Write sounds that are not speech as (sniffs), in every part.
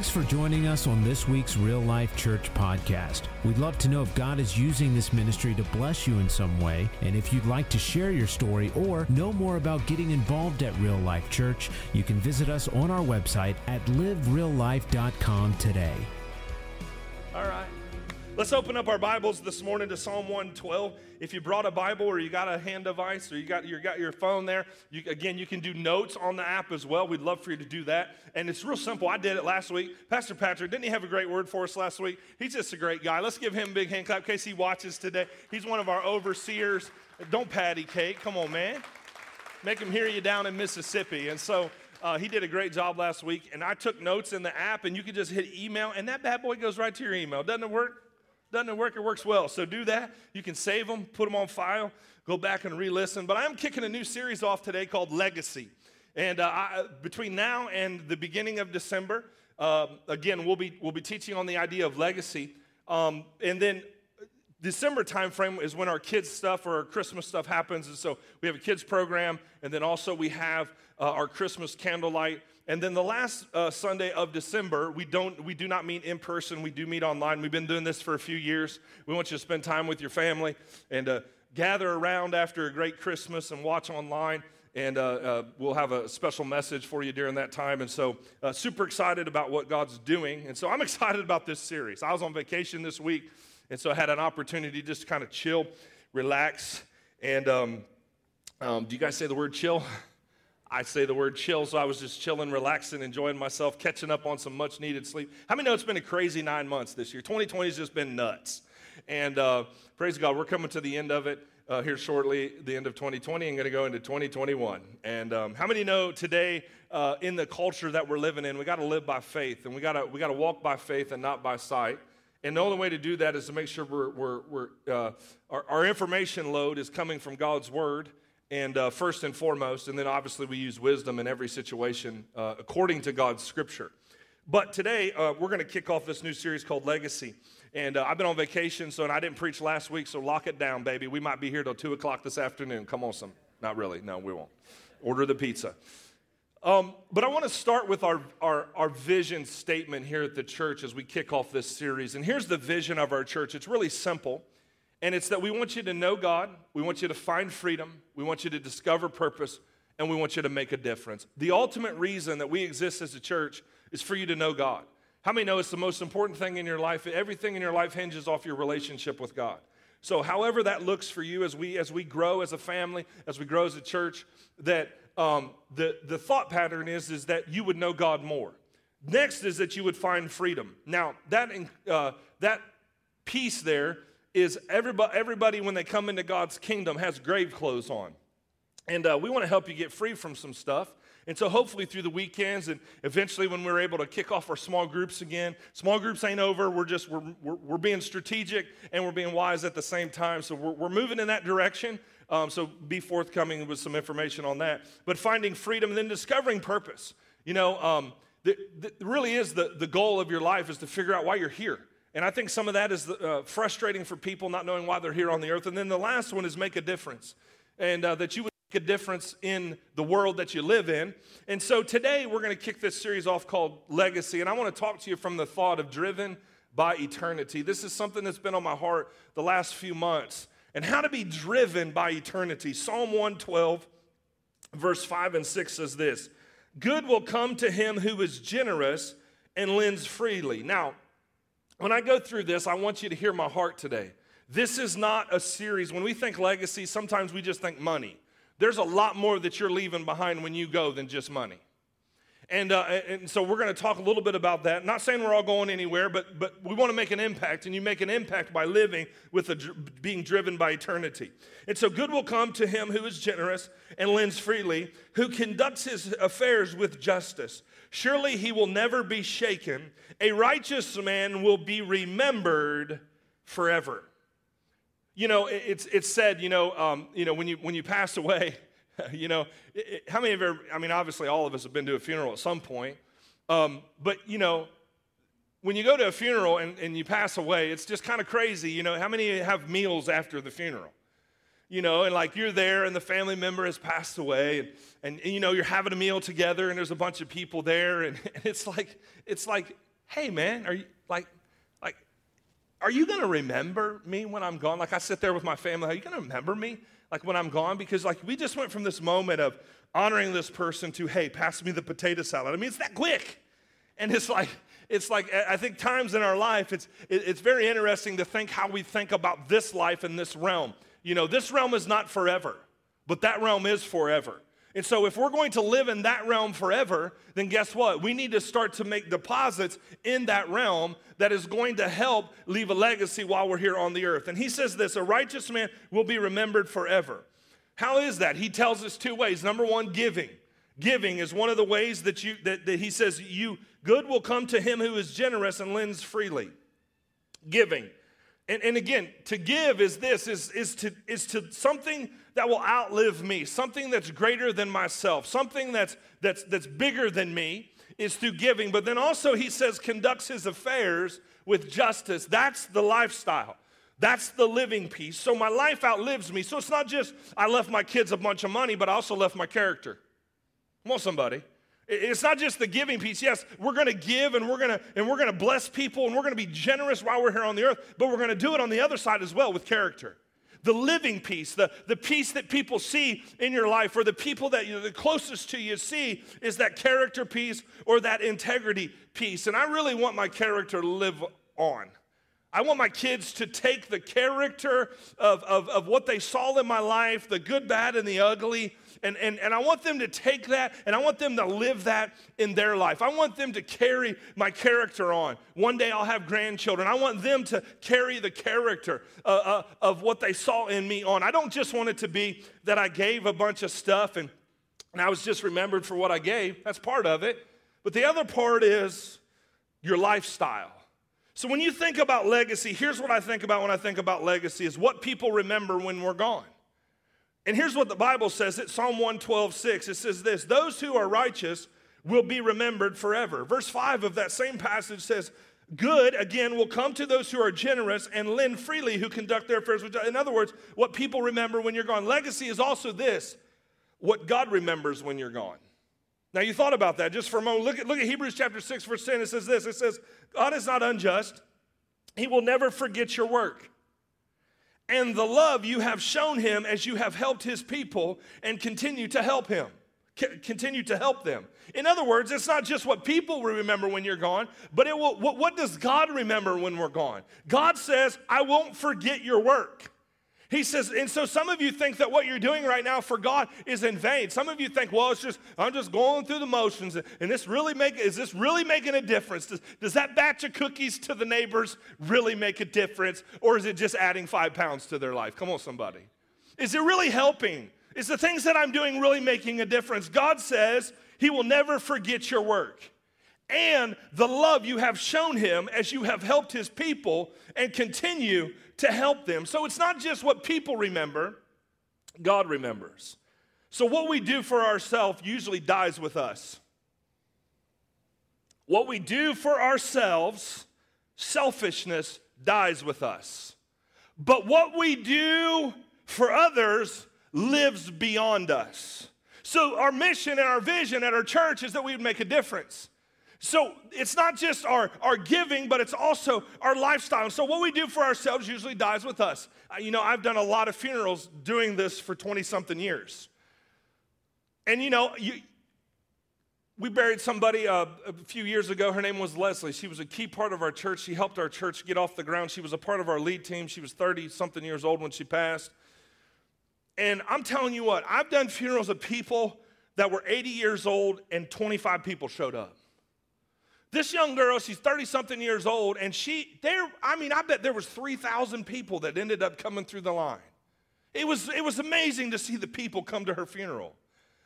Thanks for joining us on this week's Real Life Church podcast. We'd love to know if God is using this ministry to bless you in some way, and if you'd like to share your story or know more about getting involved at Real Life Church, you can visit us on our website at livereallife.com today. Let's open up our Bibles this morning to Psalm 112. If you brought a Bible or you got a hand device or you got, you got your phone there, you, again, you can do notes on the app as well. We'd love for you to do that. And it's real simple. I did it last week. Pastor Patrick, didn't he have a great word for us last week? He's just a great guy. Let's give him a big hand clap in case he watches today. He's one of our overseers. Don't patty cake. Come on, man. Make him hear you down in Mississippi. And so, uh, he did a great job last week, and I took notes in the app, and you could just hit email, and that bad boy goes right to your email. Doesn't it work? Doesn't it work? It works well. So do that. You can save them, put them on file, go back and re listen. But I'm kicking a new series off today called Legacy. And uh, I, between now and the beginning of December, uh, again, we'll be, we'll be teaching on the idea of legacy. Um, and then December timeframe is when our kids stuff or our Christmas stuff happens. And so we have a kids program, and then also we have uh, our Christmas candlelight and then the last uh, Sunday of December, we don't we do not meet in person. We do meet online. We've been doing this for a few years. We want you to spend time with your family and uh, gather around after a great Christmas and watch online. And uh, uh we'll have a special message for you during that time. And so, uh, super excited about what God's doing. And so, I'm (laughs) excited about this series. I was on vacation this week, and so I had an opportunity just to kind of chill, relax. And um, um, do you guys say the word chill? (laughs) I say the word chill, so I was just chilling, relaxing, enjoying myself, catching up on some much needed sleep. How many know it's been a crazy nine months this year? 2020 has just been nuts. And uh, praise God, we're coming to the end of it uh, here shortly, the end of 2020, and going to go into 2021. And um, how many know today, uh, in the culture that we're living in, we got to live by faith, and we got to we got to walk by faith and not by sight. And the only way to do that is to make sure we're, we're, we're uh, our, our information load is coming from God's word and uh, first and foremost, and then obviously we use wisdom in every situation uh, according to God's scripture. But today uh, we're going to kick off this new series called Legacy. And uh, I've been on vacation, so and I didn't preach last week, so lock it down, baby. We might be here till two o'clock this afternoon. Come on, some. Not really. No, we won't. Order the pizza. Um, but I want to start with our, our, our vision statement here at the church as we kick off this series. And here's the vision of our church. It's really simple. And it's that we want you to know God, we want you to find freedom, we want you to discover purpose, and we want you to make a difference. The ultimate reason that we exist as a church is for you to know God. How many know it's the most important thing in your life? Everything in your life hinges off your relationship with God. So, however that looks for you as we as we grow as a family, as we grow as a church, that um, the the thought pattern is is that you would know God more. Next is that you would find freedom. Now that uh, that piece there is everybody, everybody when they come into God's kingdom has grave clothes on. And uh, we want to help you get free from some stuff. And so, hopefully, through the weekends and eventually when we're able to kick off our small groups again, small groups ain't over. We're just, we're, we're, we're being strategic and we're being wise at the same time. So, we're, we're moving in that direction. Um, so, be forthcoming with some information on that. But finding freedom and then discovering purpose. You know, um, really is the, the goal of your life is to figure out why you're here. And I think some of that is uh, frustrating for people not knowing why they're here on the earth. And then the last one is make a difference. And uh, that you would make a difference in the world that you live in. And so today we're going to kick this series off called Legacy. And I want to talk to you from the thought of driven by eternity. This is something that's been on my heart the last few months. And how to be driven by eternity. Psalm 112, verse 5 and 6 says this Good will come to him who is generous and lends freely. Now, when I go through this, I want you to hear my heart today. This is not a series. When we think legacy, sometimes we just think money. There's a lot more that you're leaving behind when you go than just money. And, uh, and so we're going to talk a little bit about that. Not saying we're all going anywhere, but, but we want to make an impact, and you make an impact by living with a, being driven by eternity. And so good will come to him who is generous and lends freely, who conducts his affairs with justice. Surely he will never be shaken. A righteous man will be remembered forever. You know, it's, it's said, you know, um, you know when, you, when you pass away, (laughs) you know, it, how many of you, I mean, obviously all of us have been to a funeral at some point. Um, but, you know, when you go to a funeral and, and you pass away, it's just kind of crazy. You know, how many have meals after the funeral? You know, and like you're there and the family member has passed away and, and, and, you know, you're having a meal together and there's a bunch of people there and, (laughs) and it's like, it's like hey man, are you like, like, are you gonna remember me when I'm gone? Like I sit there with my family, are you gonna remember me like when I'm gone? Because like we just went from this moment of honoring this person to, hey, pass me the potato salad. I mean, it's that quick. And it's like, it's like I think times in our life, it's it's very interesting to think how we think about this life in this realm. You know, this realm is not forever, but that realm is forever. And so, if we're going to live in that realm forever, then guess what? We need to start to make deposits in that realm that is going to help leave a legacy while we're here on the earth. And he says this a righteous man will be remembered forever. How is that? He tells us two ways. Number one, giving. Giving is one of the ways that you that, that he says you good will come to him who is generous and lends freely. Giving. And, and again, to give is this is, is to is to something that will outlive me, something that's greater than myself, something that's, that's, that's bigger than me is through giving. But then also, he says, conducts his affairs with justice. That's the lifestyle. That's the living piece. So my life outlives me. So it's not just I left my kids a bunch of money, but I also left my character. Come on, somebody. It's not just the giving piece. Yes, we're going to give and we're going to and we're going to bless people and we're going to be generous while we're here on the earth, but we're going to do it on the other side as well with character the living piece, the, the piece that people see in your life, or the people that you're the closest to you see, is that character piece or that integrity piece. And I really want my character to live on. I want my kids to take the character of, of, of what they saw in my life, the good, bad, and the ugly, and, and, and I want them to take that and I want them to live that in their life. I want them to carry my character on. One day I'll have grandchildren. I want them to carry the character uh, uh, of what they saw in me on. I don't just want it to be that I gave a bunch of stuff and, and I was just remembered for what I gave. That's part of it. But the other part is your lifestyle. So when you think about legacy, here's what I think about when I think about legacy is what people remember when we're gone. And here's what the Bible says it's Psalm 112, 6. It says this Those who are righteous will be remembered forever. Verse 5 of that same passage says, Good, again, will come to those who are generous and lend freely who conduct their affairs. In other words, what people remember when you're gone. Legacy is also this what God remembers when you're gone. Now, you thought about that just for a moment. Look at, look at Hebrews chapter 6, verse 10. It says this It says, God is not unjust, He will never forget your work and the love you have shown him as you have helped his people and continue to help him. Continue to help them. In other words, it's not just what people will remember when you're gone, but it will, what, what does God remember when we're gone? God says, I won't forget your work. He says, and so some of you think that what you're doing right now for God is in vain. Some of you think, well, it's just, I'm just going through the motions. And this really make, is this really making a difference? Does, does that batch of cookies to the neighbors really make a difference? Or is it just adding five pounds to their life? Come on, somebody. Is it really helping? Is the things that I'm doing really making a difference? God says He will never forget your work and the love you have shown him as you have helped his people and continue to help them. So it's not just what people remember, God remembers. So what we do for ourselves usually dies with us. What we do for ourselves, selfishness dies with us. But what we do for others lives beyond us. So, our mission and our vision at our church is that we would make a difference. So it's not just our, our giving, but it's also our lifestyle. And So what we do for ourselves usually dies with us. You know, I've done a lot of funerals doing this for 20 something years. And you know, you, we buried somebody uh, a few years ago. Her name was Leslie. She was a key part of our church. She helped our church get off the ground. She was a part of our lead team. She was 30 something years old when she passed. And I'm telling you what, I've done funerals of people that were 80 years old and 25 people showed up. This young girl, she's 30 something years old, and she, there, I mean, I bet there was 3,000 people that ended up coming through the line. It was, it was amazing to see the people come to her funeral.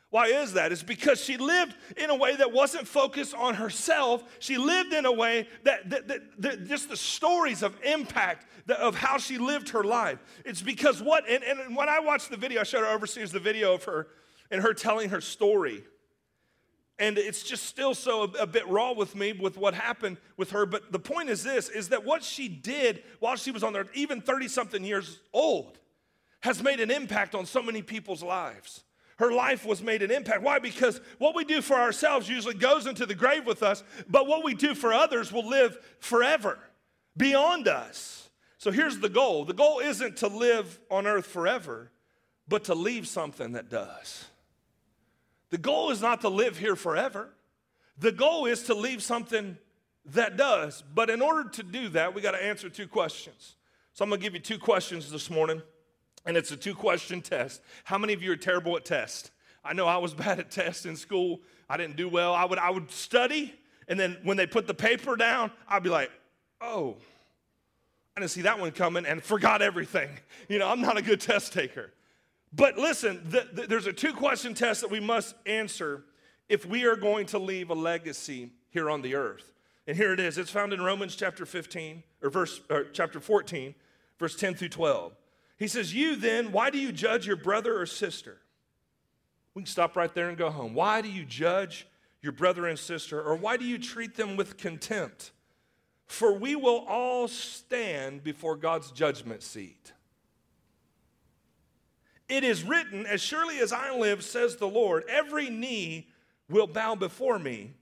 Why is that? It's because she lived in a way that wasn't focused on herself. She lived in a way that, that, that, that just the stories of impact of how she lived her life. It's because what, and, and when I watched the video, I showed our overseers the video of her and her telling her story. And it's just still so a, a, bit raw with me with what happened with her. But the point is this is that what she did while she was on there, even 30 something years old, has made an impact on so many people's lives. Her life was made an impact. Why? Because what we do for ourselves usually goes into the grave with us, but what we do for others will live forever, beyond us. So here's the goal the goal isn't to live on earth forever, but to leave something that does. The goal is not to live here forever, the goal is to leave something that does. But in order to do that, we got to answer two questions. So I'm going to give you two questions this morning, and it's a two question test. How many of you are terrible at tests? I know I was (laughs) bad at tests in school. I didn't do well. I would, I would study, and then when they put the paper down, I'd be like, oh, I didn't see that one coming and forgot everything. (laughs) You know, I'm not a good test taker. But listen, the, the, there's a two question test that we must answer if we are going to leave a legacy here on the earth. And here it is. It's found in Romans chapter 15 or verse or chapter 14, verse 10 through 12. He says, "You then, why do you judge your brother or sister?" We can stop right there and go home. Why do you judge your brother and sister or why do you treat them with contempt? For we will all stand before God's judgment seat. It is written, As surely as I live, says the Lord, every knee will bow before me,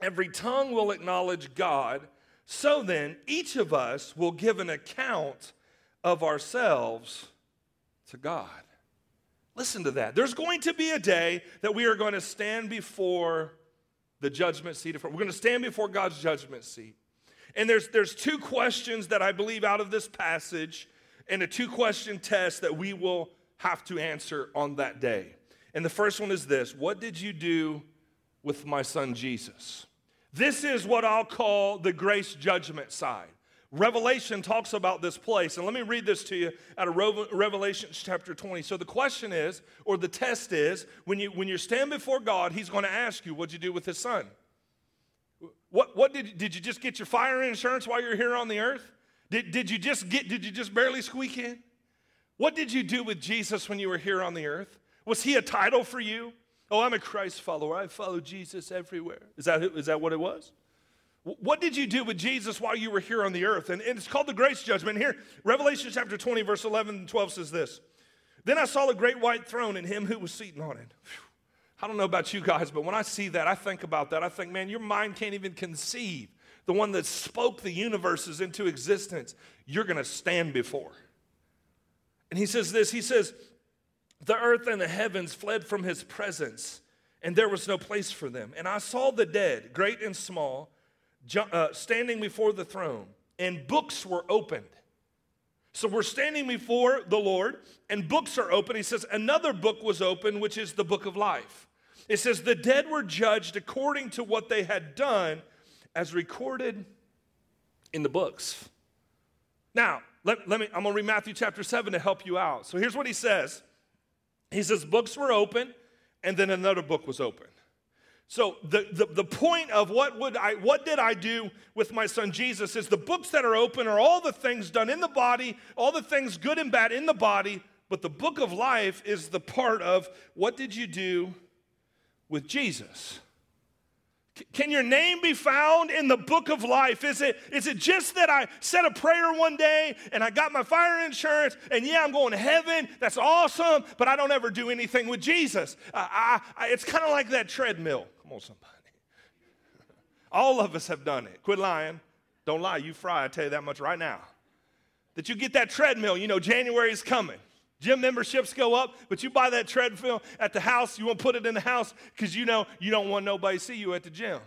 every tongue will acknowledge God. So then, each of us will give an account of ourselves to God. Listen to that. There's going to be a day that we are going to stand before the judgment seat. We're going to stand before God's judgment seat. And there's, there's two questions that I believe out of this passage and a two question test that we will have to answer on that day. And the first one is this What did you do with my son Jesus? This is what I'll call the grace judgment side. Revelation talks about this place. And let me read this to you out of Revelation chapter 20. So the question is, or the test is, when you, when you stand before God, He's going to ask you, What'd you do with His son? What, what did, did you just get your fire insurance while you're here on the earth? Did, did you just get, did you just barely squeak in? What did you do with Jesus when you were here on the earth? Was he a title for you? Oh, I'm a Christ follower. I follow Jesus everywhere. Is that, is that what it was? What did you do with Jesus while you were here on the earth? And, and it's called the grace judgment. Here, Revelation chapter 20, verse 11 and 12 says this Then I saw a great white throne and him who was seated on it. Whew. I don't know about you guys, but when I see that, I think about that. I think, man, your mind can't even conceive the one that spoke the universes into existence, you're going to stand before. And he says this He says, The earth and the heavens fled from his presence, and there was no place for them. And I saw the dead, great and small, uh, standing before the throne, and books were opened. So we're standing before the Lord, and books are open. He says, Another book was opened, which is the book of life. It says, The dead were judged according to what they had done, as recorded in the books. Now, let, let me, I'm going to read Matthew chapter 7 to help you out. So here's what he says He says, Books were open, and then another book was open. So the, the, the point of what would I what did I do with my son Jesus is the books that are open are all the things done in the body, all the things good and bad in the body, but the book of life is the part of what did you do with Jesus? Can your name be found in the book of life? Is it, is it just that I said a prayer one day and I got my fire insurance and yeah, I'm going to heaven? That's awesome, but I don't ever do anything with Jesus. Uh, I, I, it's kind of like that treadmill. Come on, somebody. (laughs) All of us have done it. Quit lying. Don't lie. You fry, I tell you that much right now. That you get that treadmill, you know, January is coming. Gym memberships go up, but you buy that treadmill at the house, you won't put it in the house because you know you don't want nobody to see you at the gym.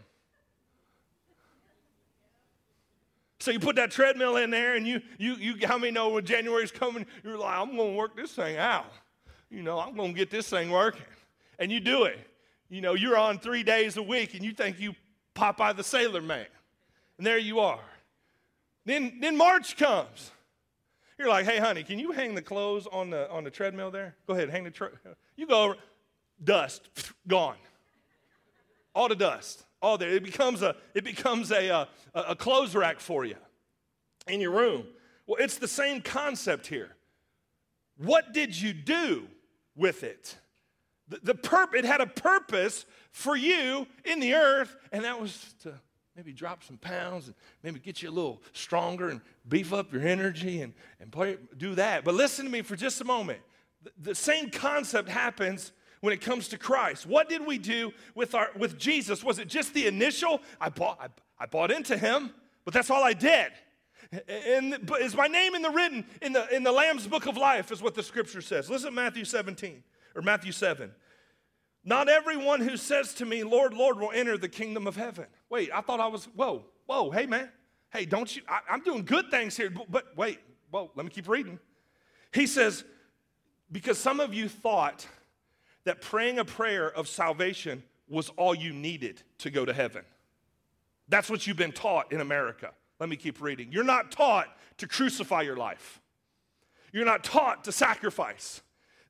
So you put that treadmill in there, and you, you, you how many know when January's coming, you're like, I'm going to work this thing out. You know, I'm going to get this thing working. And you do it. You know, you're on three days a week, and you think you Popeye the Sailor Man. And there you are. Then, then March comes. You're like, hey, honey, can you hang the clothes on the, on the treadmill there? Go ahead, hang the. You go over, dust, (sniffs) gone. All the dust, all there. It becomes a, it becomes a, uh, a, a clothes rack for you in your room. Well, it's the same concept here. What did you do with it? The, the perp, it had a purpose for you in the earth, and that was to maybe drop some pounds and maybe get you a little stronger and beef up your energy and, and play, do that. But listen to me for just a moment. The, the same concept happens when it comes to Christ. What did we do with, our, with Jesus? Was it just the initial? I bought, I, I bought into him, but that's all I did. And is my name in the written in the in the Lamb's book of life is what the scripture says. Listen to Matthew 17 or Matthew 7. Not everyone who says to me, Lord, Lord, will enter the kingdom of heaven. Wait, I thought I was, whoa, whoa, hey man, hey, don't you, I, am doing good things here, but, but wait, whoa, let me keep reading. He says, because some of you thought that praying a prayer of salvation was all you needed to go to heaven. That's what you've been taught in America. Let me keep reading. You're not taught to crucify your life, you're not taught to sacrifice.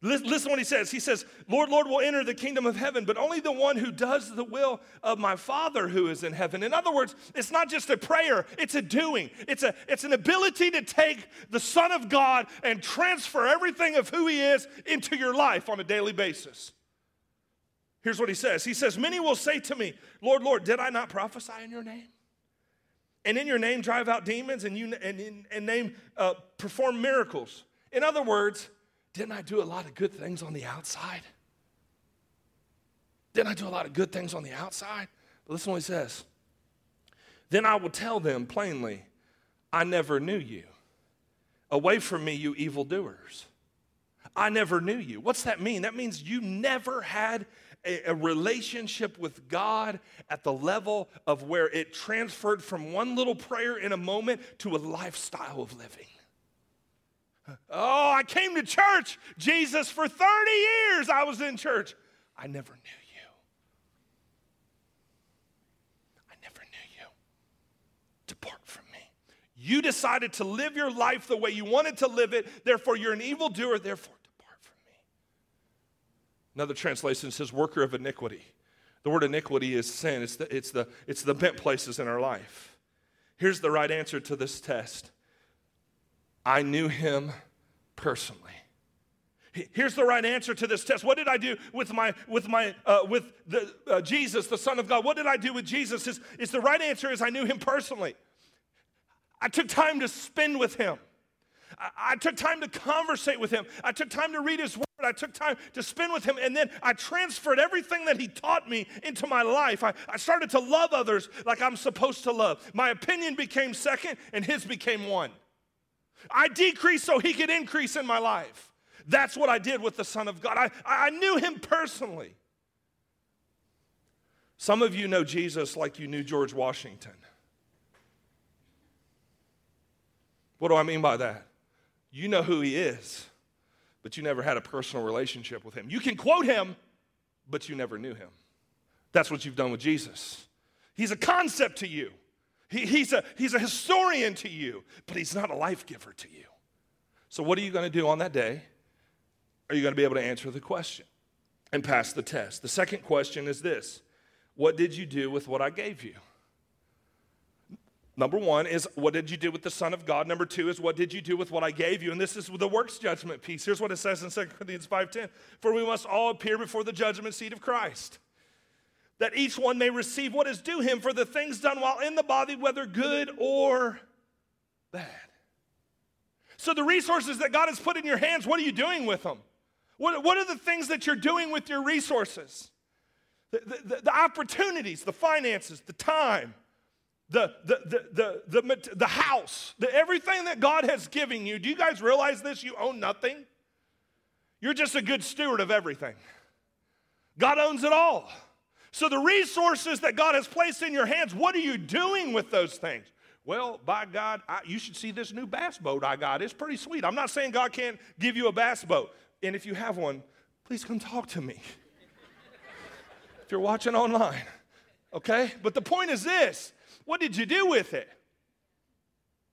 Listen what he says. He says, Lord, Lord will enter the kingdom of heaven, but only the one who does the will of my Father who is in heaven. In other words, it's not just a prayer, it's a doing. It's, a, it's an ability to take the Son of God and transfer everything of who he is into your life on a daily basis. Here's what he says He says, Many will say to me, Lord, Lord, did I not prophesy in your name? And in your name drive out demons and, you, and, and name uh, perform miracles. In other words, didn't I do a lot of good things on the outside? Didn't I do a lot of good things on the outside? But listen to what he says. Then I will tell them plainly, I never knew you. Away from me, you evildoers. I never knew you. What's that mean? That means you never had a, a, relationship with God at the level of where it transferred from one little prayer in a moment to a lifestyle of living. Oh, I came to church, Jesus, for 30 years I was in church. I never knew you. I never knew you. Depart from me. You decided to live your life the way you wanted to live it, therefore, you're an evildoer, therefore, depart from me. Another translation says, worker of iniquity. The word iniquity is sin, it's the, it's the, it's the bent places in our life. Here's the right answer to this test I knew him personally. Here's the right answer to this test. What did I do with my with my uh, with the uh, Jesus, the Son of God? What did I do with Jesus? Is, is the right answer is I knew him personally. I took time to spend with him. I, I took time to conversate with him. I took time to read his word. I took time to spend with him, and then I transferred everything that he taught me into my life. I, I started to love others like I'm supposed to love. My opinion became second, and his became one. I decreased so he could increase in my life. That's what I did with the Son of God. I, I knew him personally. Some of you know Jesus like you knew George Washington. What do I mean by that? You know who he is, but you never had a personal relationship with him. You can quote him, but you never knew him. That's what you've done with Jesus. He's a concept to you. He, he's, a, he's a historian to you, but he's not a life giver to you. So, what are you going to do on that day? Are you going to be able to answer the question and pass the test? The second question is this What did you do with what I gave you? Number one is, what did you do with the Son of God? Number two is, what did you do with what I gave you? And this is the works judgment piece. Here's what it says in 2 Corinthians 5.10. For we must all appear before the judgment seat of Christ that each one may receive what is due him for the things done while in the body, whether good or bad. So, the resources that God has put in your hands, what are you doing with them? What, what are the things that you're doing with your resources? The, the, the opportunities, the finances, the time, the, the, the, the, the, the house, the, everything that God has given you. Do you guys realize this? You own nothing. You're just a good steward of everything. God owns it all. So, the resources that God has placed in your hands, what are you doing with those things? Well, by God, I, you should see this new bass boat I got. It's pretty sweet. I'm not saying God can't give you a bass boat. And if you have one, please come talk to me. (laughs) if you're watching online, okay? But the point is this what did you do with it?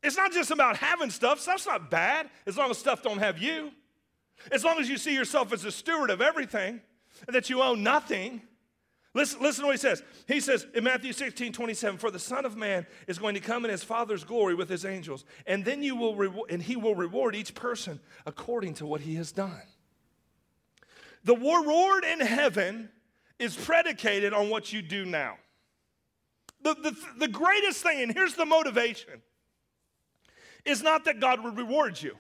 It's not just about having stuff. Stuff's not bad as long as stuff don't have you. As long as you see yourself as a steward of everything and that you own nothing Listen, listen to what he says. He says in Matthew 16, 27, For the Son of Man is going to come in his Father's glory with his angels, and then you will reward, and he will reward each person according to what he has done. The reward in heaven is predicated on what you do now. The, the, the greatest thing, and here's the motivation, is not that God would reward you.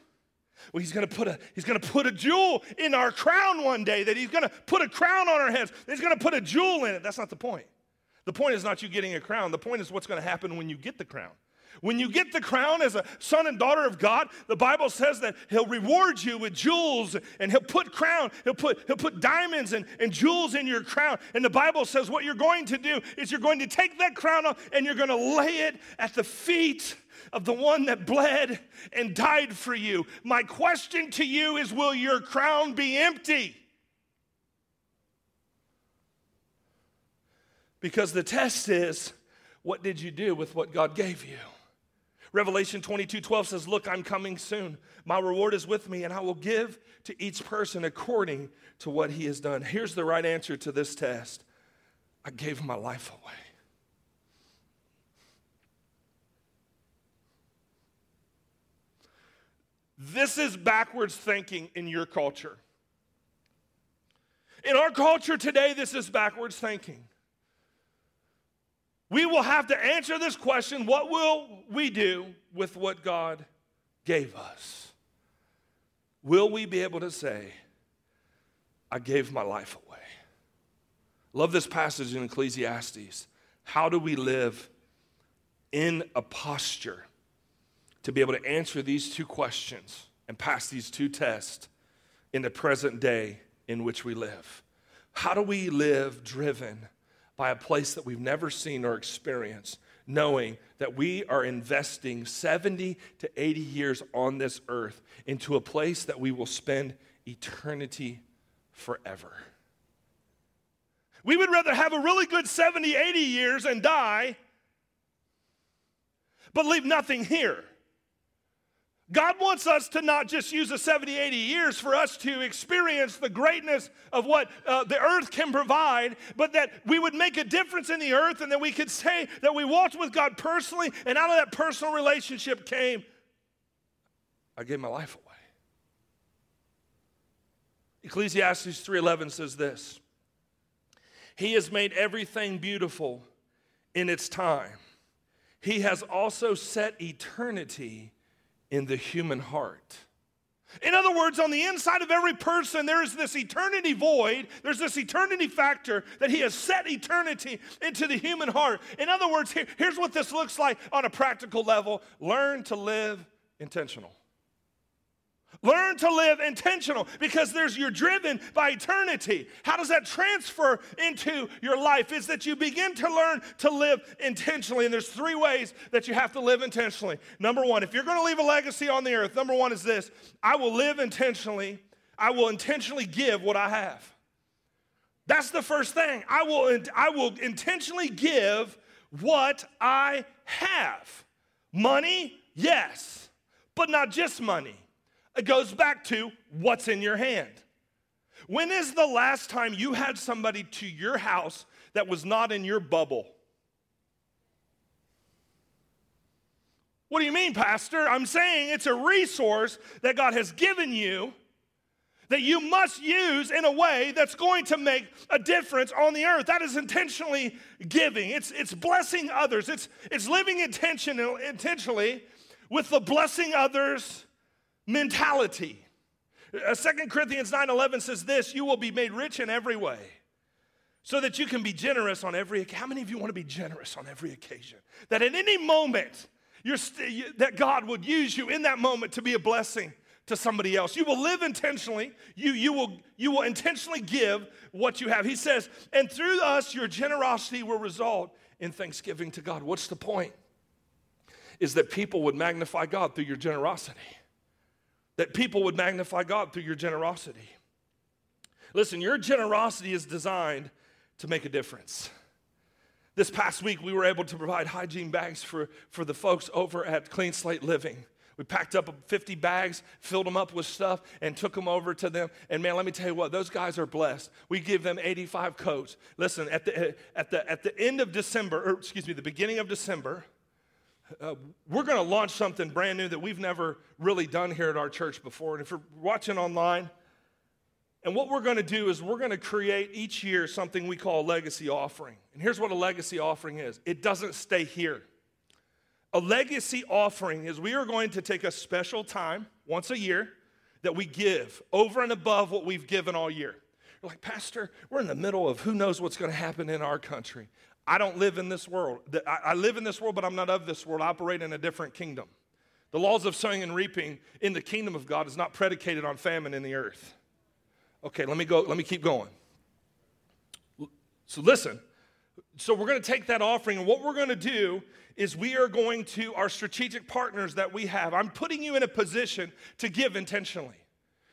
Well, he's gonna put a he's gonna put a jewel in our crown one day, that he's gonna put a crown on our heads, he's gonna put a jewel in it. That's not the point. The point is not you getting a crown. The point is what's gonna happen when you get the crown. When you get the crown as a son and daughter of God, the Bible says that He'll reward you with jewels and He'll put crown, He'll put, he'll put diamonds and, and jewels in your crown. And the Bible says what you're going to do is you're going to take that crown off and you're going to lay it at the feet of the one that bled and died for you. My question to you is will your crown be empty? Because the test is what did you do with what God gave you? Revelation 22 12 says, Look, I'm coming soon. My reward is with me, and I will give to each person according to what he has done. Here's the right answer to this test I gave my life away. This is backwards thinking in your culture. In our culture today, this is backwards thinking. We will have to answer this question what will we do with what God gave us? Will we be able to say, I gave my life away? Love this passage in Ecclesiastes. How do we live in a posture to be able to answer these two questions and pass these two tests in the present day in which we live? How do we live driven? By a place that we've never seen or experienced, knowing that we are investing 70 to 80 years on this earth into a place that we will spend eternity forever. We would rather have a really good 70, 80 years and die, but leave nothing here. God wants us to not just use the 70, 80 years for us to experience the greatness of what uh, the earth can provide, but that we would make a difference in the earth and that we could say that we walked with God personally, and out of that personal relationship came, I gave my life away. Ecclesiastes 3:11 says this. He has made everything beautiful in its time. He has also set eternity in the human heart. In other words, on the inside of every person, there is this eternity void. There's this eternity factor that He has set eternity into the human heart. In other words, here, here's what this looks like on a practical level learn to live intentional. Learn to live intentional because there's you're driven by eternity. How does that transfer into your life? Is that you begin to learn to live intentionally. And there's three ways that you have to live intentionally. Number one, if you're going to leave a legacy on the earth, number one is this I will live intentionally. I will intentionally give what I have. That's the first thing. I will, I will intentionally give what I have. Money, yes, but not just money. It goes back to what's in your hand. When is the last time you had somebody to your house that was not in your bubble? What do you mean, Pastor? I'm saying it's a resource that God has given you that you must use in a way that's going to make a difference on the earth. That is intentionally giving. It's, it's blessing others. It's, it's living intention, intentionally with the blessing others mentality. Uh, 2 Corinthians 9:11 says this, you will be made rich in every way so that you can be generous on every how many of you want to be generous on every occasion? That at any moment you're st- that god would use you in that moment to be a blessing to somebody else. You will live intentionally. You, you, will, you will intentionally give what you have. He says and through us your generosity will result in thanksgiving to god. What's the point? Is that people would magnify god through your generosity that people would magnify God through your generosity. Listen, your generosity is designed to make a difference. This past week, we were able to provide hygiene bags for, for the folks over at Clean Slate Living. We packed up 50 bags, filled them up with stuff, and took them over to them. And man, let me tell you what, those guys are blessed. We give them 85 coats. Listen, at the, at the, at the end of December, or excuse me, the beginning of December, uh, we're going to launch something brand new that we've never really done here at our church before. And if you're watching online, and what we're going to do is we're going to create each year something we call a legacy offering. And here's what a legacy offering is it doesn't stay here. A legacy offering is we are going to take a special time once a year that we give over and above what we've given all year. You're like, Pastor, we're in the middle of who knows what's going to happen in our country. I don't live in this world. I live in this world, but I'm not of this world. I operate in a different kingdom. The laws of sowing and reaping in the kingdom of God is not predicated on famine in the earth. Okay, let me go, let me keep going. So listen. So we're going to take that offering, and what we're going to do is we are going to our strategic partners that we have. I'm putting you in a position to give intentionally.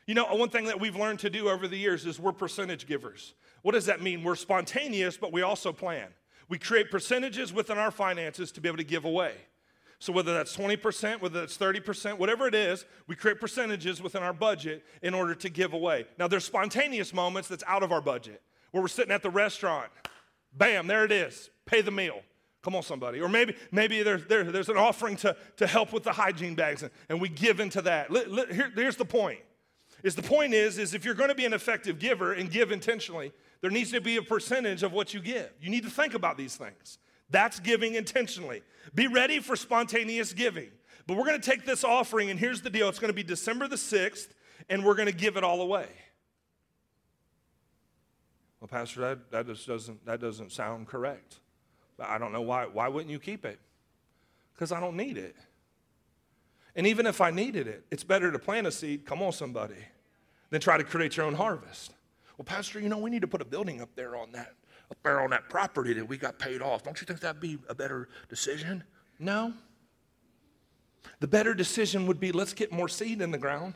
You know, one thing that we've learned to do over the years is we're percentage givers. What does that mean? We're spontaneous, but we also plan. We create percentages within our finances to be able to give away. So, whether that's 20%, whether that's 30%, whatever it is, we create percentages within our budget in order to give away. Now, there's spontaneous moments that's out of our budget where we're sitting at the restaurant, bam, there it is, pay the meal. Come on, somebody. Or maybe, maybe there's, there, there's an offering to, to help with the hygiene bags, and, and we give into that. Here, here's the point. Is the point is, is if you're going to be an effective giver and give intentionally, there needs to be a percentage of what you give. You need to think about these things. That's giving intentionally. Be ready for spontaneous giving. But we're going to take this offering, and here's the deal it's going to be December the 6th, and we're going to give it all away. Well, Pastor, that, that just doesn't, that doesn't sound correct. I don't know why. Why wouldn't you keep it? Because I don't need it. And even if I needed it, it's better to plant a seed, come on, somebody, than try to create your own harvest. Well, Pastor, you know, we need to put a building up there on that, up there on that property that we got paid off. Don't you think that'd be a better decision? No. The better decision would be let's get more seed in the ground.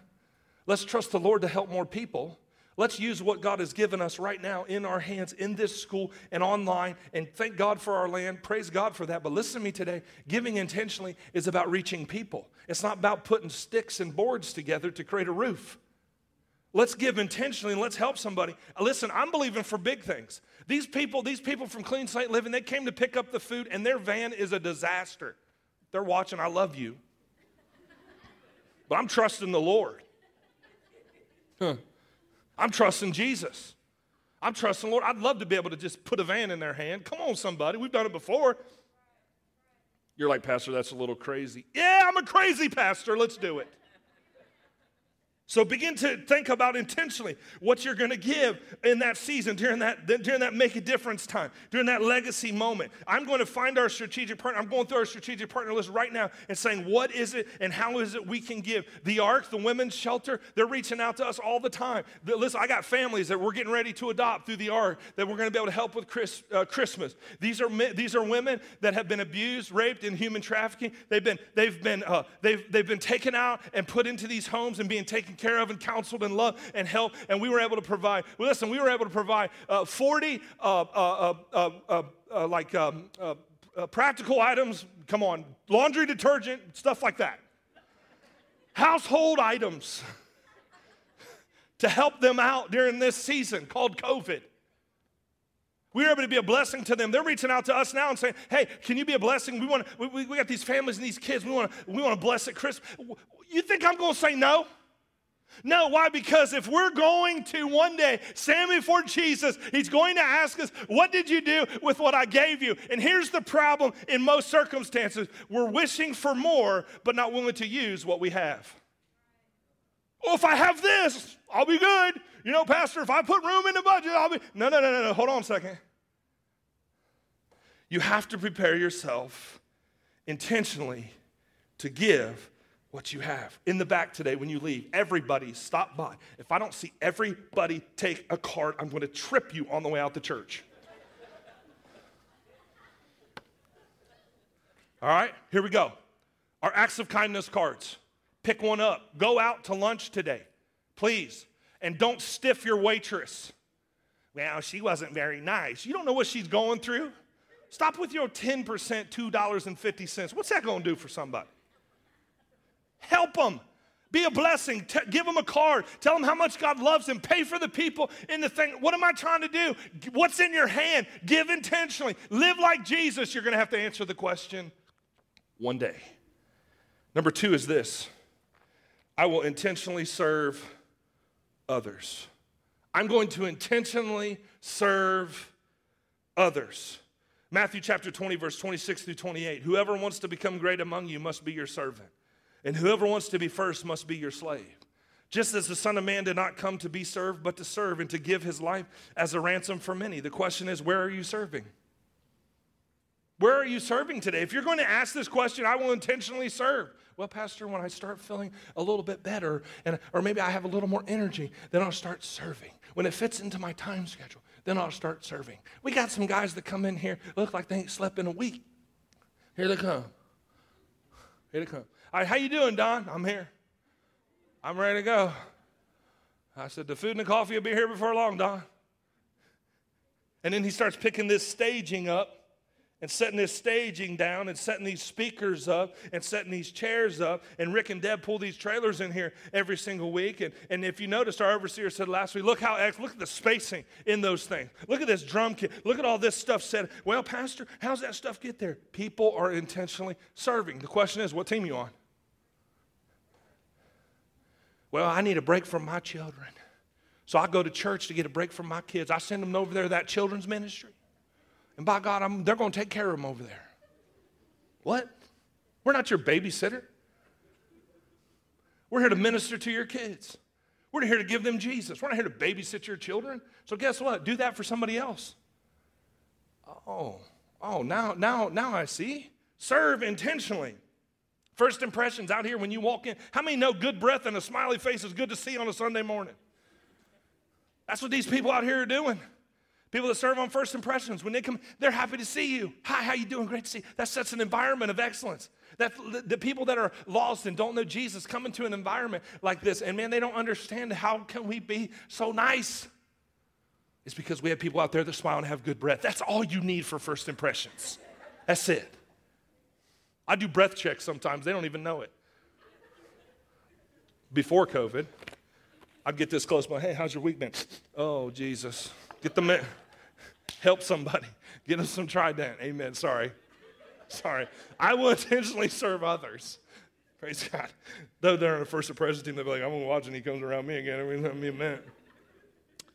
Let's trust the Lord to help more people. Let's use what God has given us right now in our hands in this school and online and thank God for our land. Praise God for that. But listen to me today giving intentionally is about reaching people, it's not about putting sticks and boards together to create a roof. Let's give intentionally and let's help somebody. Uh, listen, I'm believing for big things. These people, these people from Clean Slate Living, they came to pick up the food and their van is a disaster. They're watching, I love you. But I'm trusting the Lord. Huh. I'm trusting Jesus. I'm trusting Lord. I'd love to be able to just put a van in their hand. Come on, somebody. We've done it before. You're like, Pastor, that's a little crazy. Yeah, I'm a crazy pastor. Let's do it. So begin to think about intentionally what you're going to give in that season, during that, during that make a difference time, during that legacy moment. I'm going to find our strategic partner. I'm going through our strategic partner list right now and saying, what is it and how is it we can give? The Ark, the women's shelter, they're reaching out to us all the time. Listen, I got families that we're getting ready to adopt through the Ark that we're going to be able to help with Chris, uh, Christmas. These are, these are women that have been abused, raped, and human trafficking. They've been, they've been, uh, they've, they've been taken out and put into these homes and being taken care of and counseled and loved and helped. And we were able to provide, well, listen, we were able to provide uh, 40 uh, uh, uh, uh like um, practical items. Come on, laundry detergent, stuff like that. Household items (laughs) to help them out during this season called COVID. We were able to be a blessing to them. They're reaching out to us now and saying, "Hey, can you be a blessing? We want we, we got these families and these kids. We want to we want to bless at Christmas." You think I'm going to say no? No, why? Because if we're going to one day stand before Jesus, He's going to ask us, What did you do with what I gave you? And here's the problem in most circumstances we're wishing for more, but not willing to use what we have. Well, if I have this, I'll be good. You know, Pastor, if I put room in the budget, I'll be. No, no, no, no, no. Hold on a second. You have to prepare yourself intentionally to give what you have. In the back today, when you leave, everybody stop by. If I don't see everybody take a card, I'm going to trip you on the way out to church. All right, here we go. Our acts of kindness cards. Pick one up. Go out to lunch today, please. And don't stiff your waitress. Well, she wasn't very nice. You don't know what she's going through. Stop with your 10%, $2.50. What's that going to do for somebody? Help them. Be a blessing. T- give them a card. Tell them how much God loves them. Pay for the people in the thing. What am I trying to do? What's in your hand? Give intentionally. Live like Jesus. You're going to have to answer the question one day. Number two is this I will intentionally serve others. I'm going to intentionally serve others. Matthew chapter 20, verse 26 through 28. Whoever wants to become great among you must be your servant. And whoever wants to be first must be your slave. Just as the Son of Man did not come to be served, but to serve and to give his life as a ransom for many. The question is, where are you serving? Where are you serving today? If you're going to ask this question, I will intentionally serve. Well, Pastor, when I start feeling a little bit better, and, or maybe I have a little more energy, then I'll start serving. When it fits into my time schedule, then I'll start serving. We got some guys that come in here, look like they ain't slept in a week. Here they come. Here they come. All right, how you doing, Don? I'm here. I'm ready to go. I said, the food and the coffee will be here before long, Don. And then he starts picking this staging up and setting this staging down and setting these speakers up and setting these chairs up. And Rick and Deb pull these trailers in here every single week. And, and if you noticed, our overseer said last week, look how, look at the spacing in those things. Look at this drum kit. Look at all this stuff said. Well, Pastor, how's that stuff get there? People are intentionally serving. The question is, what team you on? Well, I need a break from my children. So I go to church to get a break from my kids. I send them over there to that children's ministry. And by God, I'm, they're going to take care of them over there. What? We're not your babysitter. We're here to minister to your kids. We're here to give them Jesus. We're not here to babysit your children. So guess what? Do that for somebody else. Oh, oh, now, now, now I see. Serve intentionally. First impressions out here when you walk in. How many know good breath and a smiley face is good to see on a Sunday morning? That's what these people out here are doing. People that serve on first impressions, when they come, they're happy to see you. Hi, how you doing? Great to see you. That sets an environment of excellence. That the people that are lost and don't know Jesus come into an environment like this, and man, they don't understand how can we be so nice. It's because we have people out there that smile and have good breath. That's all you need for first impressions. That's it. I do breath checks sometimes, they don't even know it. Before COVID, I'd get this close, but hey, how's your week been? Oh, Jesus. Get the man, help somebody. Get them some trident. Amen. Sorry. Sorry. I will intentionally serve others. Praise God. Though they're in the first impression team, they'll be like, I'm going to watch and he comes around me again. I mean, let me minute.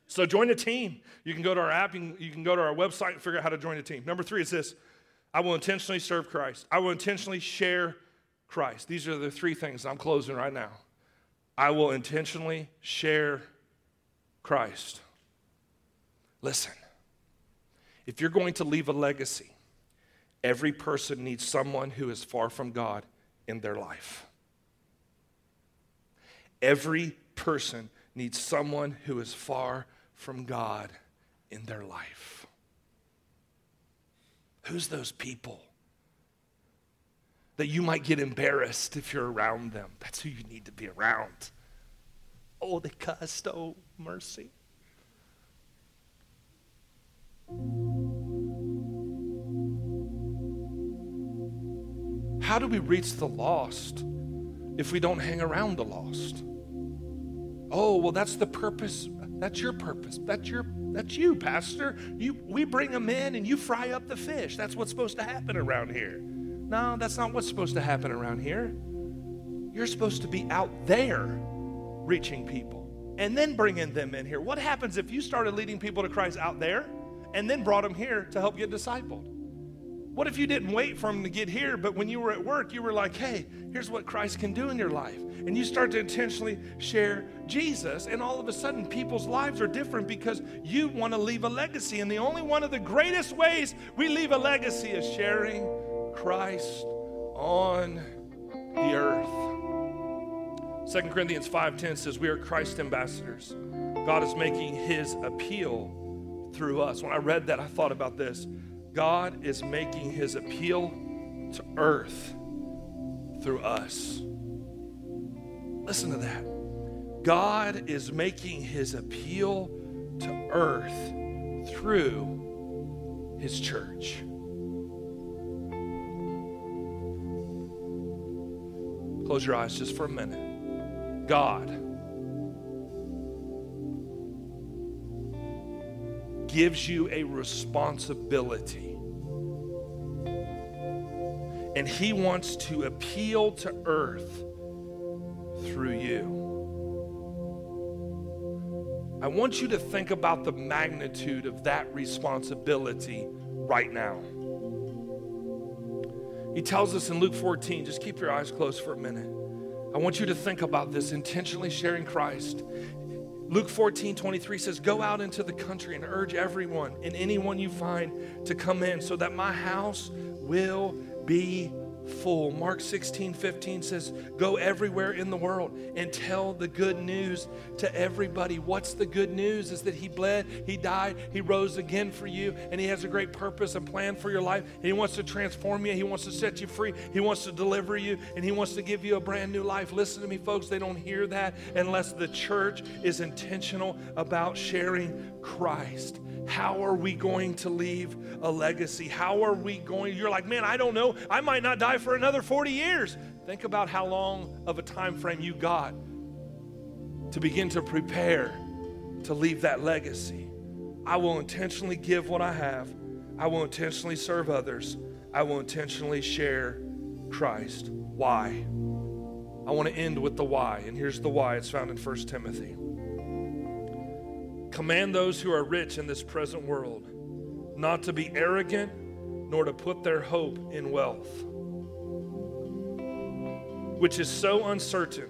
So join a team. You can go to our app, you can go to our website and figure out how to join a team. Number three is this I will intentionally serve Christ. I will intentionally share Christ. These are the three things I'm closing right now. I will intentionally share Christ. Listen, if you're going to leave a legacy, every person needs someone who is far from God in their life. Every person needs someone who is far from God in their life. Who's those people? That you might get embarrassed if you're around them. That's who you need to be around. Oh, they cussed. Oh, mercy. How do we reach the lost if we don't hang around the lost? Oh, well, that's the purpose. That's your purpose. That's your that's you, Pastor. You, we bring them in and you fry up the fish. That's what's supposed to happen around here. No, that's not what's supposed to happen around here. You're supposed to be out there reaching people and then bringing them in here. What happens if you started leading people to Christ out there and then brought them here to help get discipled? What if you didn't wait for them to get here, but when you were at work, you were like, hey, here's what Christ can do in your life? And you start to intentionally share Jesus, and all of a sudden, people's lives are different because you want to leave a legacy. And the only one of the greatest ways we leave a legacy is sharing Christ on the earth. 2 Corinthians 5:10 says we are Christ ambassadors. God is making his appeal through us. When I read that, I thought about this. God is making his appeal to earth through us. Listen to that. God is making his appeal to earth through his church. Close your eyes just for a minute. God gives you a responsibility. And He wants to appeal to earth through you. I want you to think about the magnitude of that responsibility right now. He tells us in Luke 14, just keep your eyes closed for a minute. I want you to think about this intentionally sharing Christ. Luke 14, 23 says, Go out into the country and urge everyone and anyone you find to come in so that my house will be full. Mark 16, 15 says, Go everywhere in the world and tell the good news to everybody. What's the good news? Is that He bled, He died, He rose again for you, and He has a great purpose and plan for your life. And He wants to transform you, He wants to set you free, He wants to deliver you, and He wants to give you a brand new life. Listen to me, folks, they don't hear that unless the church is intentional about sharing Christ. How are we going to leave a legacy? How are we going? You're like, man, I don't know. I might not die for another 40 years. Think about how long of a time frame you got to begin to prepare to leave that legacy. I will intentionally give what I have. I will intentionally serve others. I will intentionally share Christ. Why? I want to end with the why. And here's the why. It's found in 1 Timothy. Command those who are rich in this present world not to be arrogant, nor to put their hope in wealth, which is so uncertain,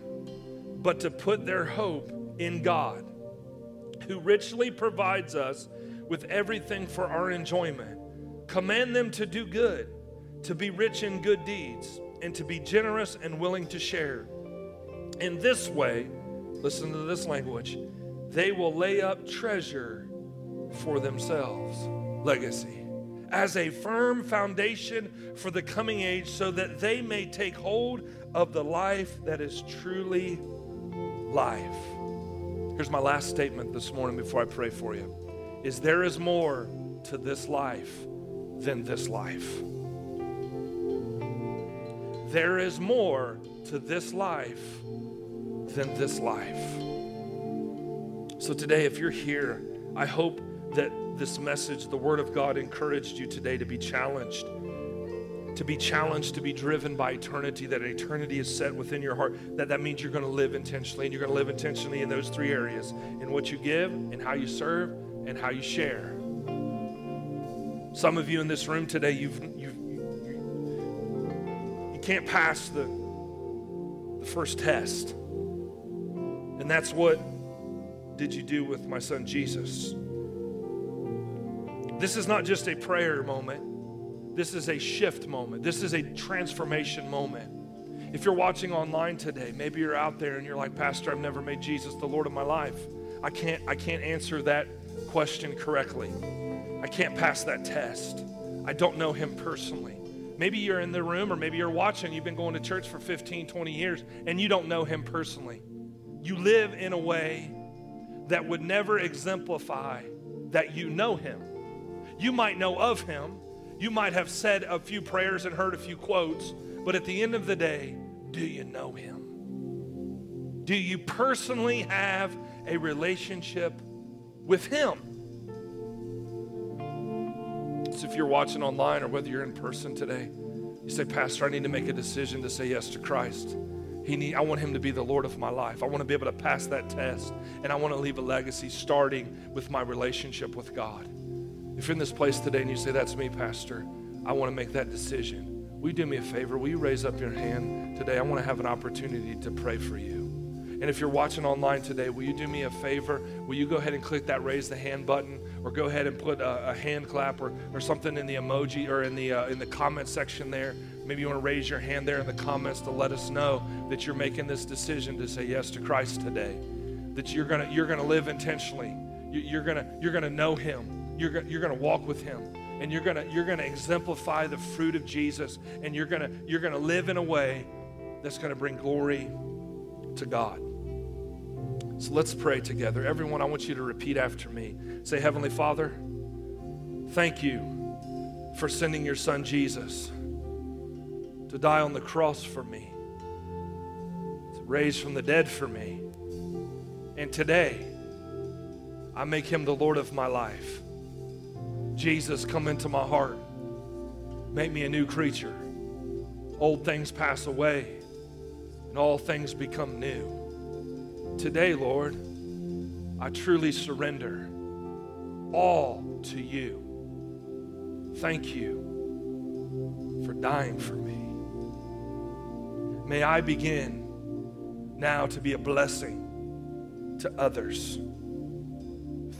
but to put their hope in God, who richly provides us with everything for our enjoyment. Command them to do good, to be rich in good deeds, and to be generous and willing to share. In this way, listen to this language they will lay up treasure for themselves. Legacy. As a firm foundation for the coming age, so that they may take hold of the life that is truly life. Here's my last statement this morning before I pray for you. Is there is more to this life than this life. There is more to this life than this life. So today, if you're here, I hope that this message, the Word of God, encouraged you today to be challenged. To be challenged, to be driven by eternity, that eternity is set within your heart, that that means you're going to live intentionally, and you're going to live intentionally in those three areas in what you give, in how you serve, and how you share. Some of you in this room today, you've, you've, you, you can't pass the, the first test. And that's what did you do with my son Jesus? This is not just a prayer moment. This is a shift moment. This is a transformation moment. If you're watching online today, maybe you're out there and you're like, Pastor, I've never made Jesus the Lord of my life. I can't, I can't answer that question correctly. I can't pass that test. I don't know him personally. Maybe you're in the room or maybe you're watching, you've been going to church for 15, 20 years, and you don't know him personally. You live in a way that would never exemplify that you know him. You might know of him, you might have said a few prayers and heard a few quotes, but at the end of the day, do you know him? Do you personally have a relationship with him? So if you're watching online or whether you're in person today, you say, Pastor, I need to make a decision to say yes to Christ. He need, I want him to be the Lord of my life. I want to be able to pass that test, and I want to leave a legacy starting with my relationship with God. If you're in this place today and you say, That's me, Pastor, I want to make that decision. Will you do me a favor? Will you raise up your hand today? I want to have an opportunity to pray for you. And if you're watching online today, will you do me a favor? Will you go ahead and click that raise the hand button or go ahead and put a, a hand clap or, or something in the emoji or in the, uh, in the comment section there? Maybe you want to raise your hand there in the comments to let us know that you're making this decision to say yes to Christ today. That you're gonna you're gonna live intentionally. You're gonna you're gonna know Him. You're gonna, you're gonna walk with Him, and you're gonna you're gonna exemplify the fruit of Jesus, and you're gonna you're gonna live in a way that's gonna bring glory to God. So let's pray together. Everyone, I want you to repeat after me. Say, Heavenly Father, thank you for sending your Son Jesus to die on the cross for me, to raise from the dead for me. And today, I make him the Lord of my life. Jesus, come into my heart. Make me a new creature. Old things pass away, and all things become new. Today, Lord, I truly surrender all to you. Thank you for dying for me. May I begin now to be a blessing to others.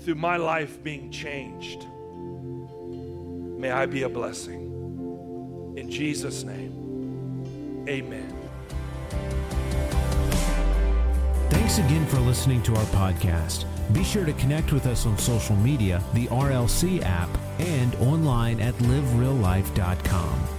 Through my life being changed, may I be a blessing. In Jesus' name, amen. Thanks again for listening to our podcast. Be sure to connect with us on social media, the RLC app, and online at livereallife.com.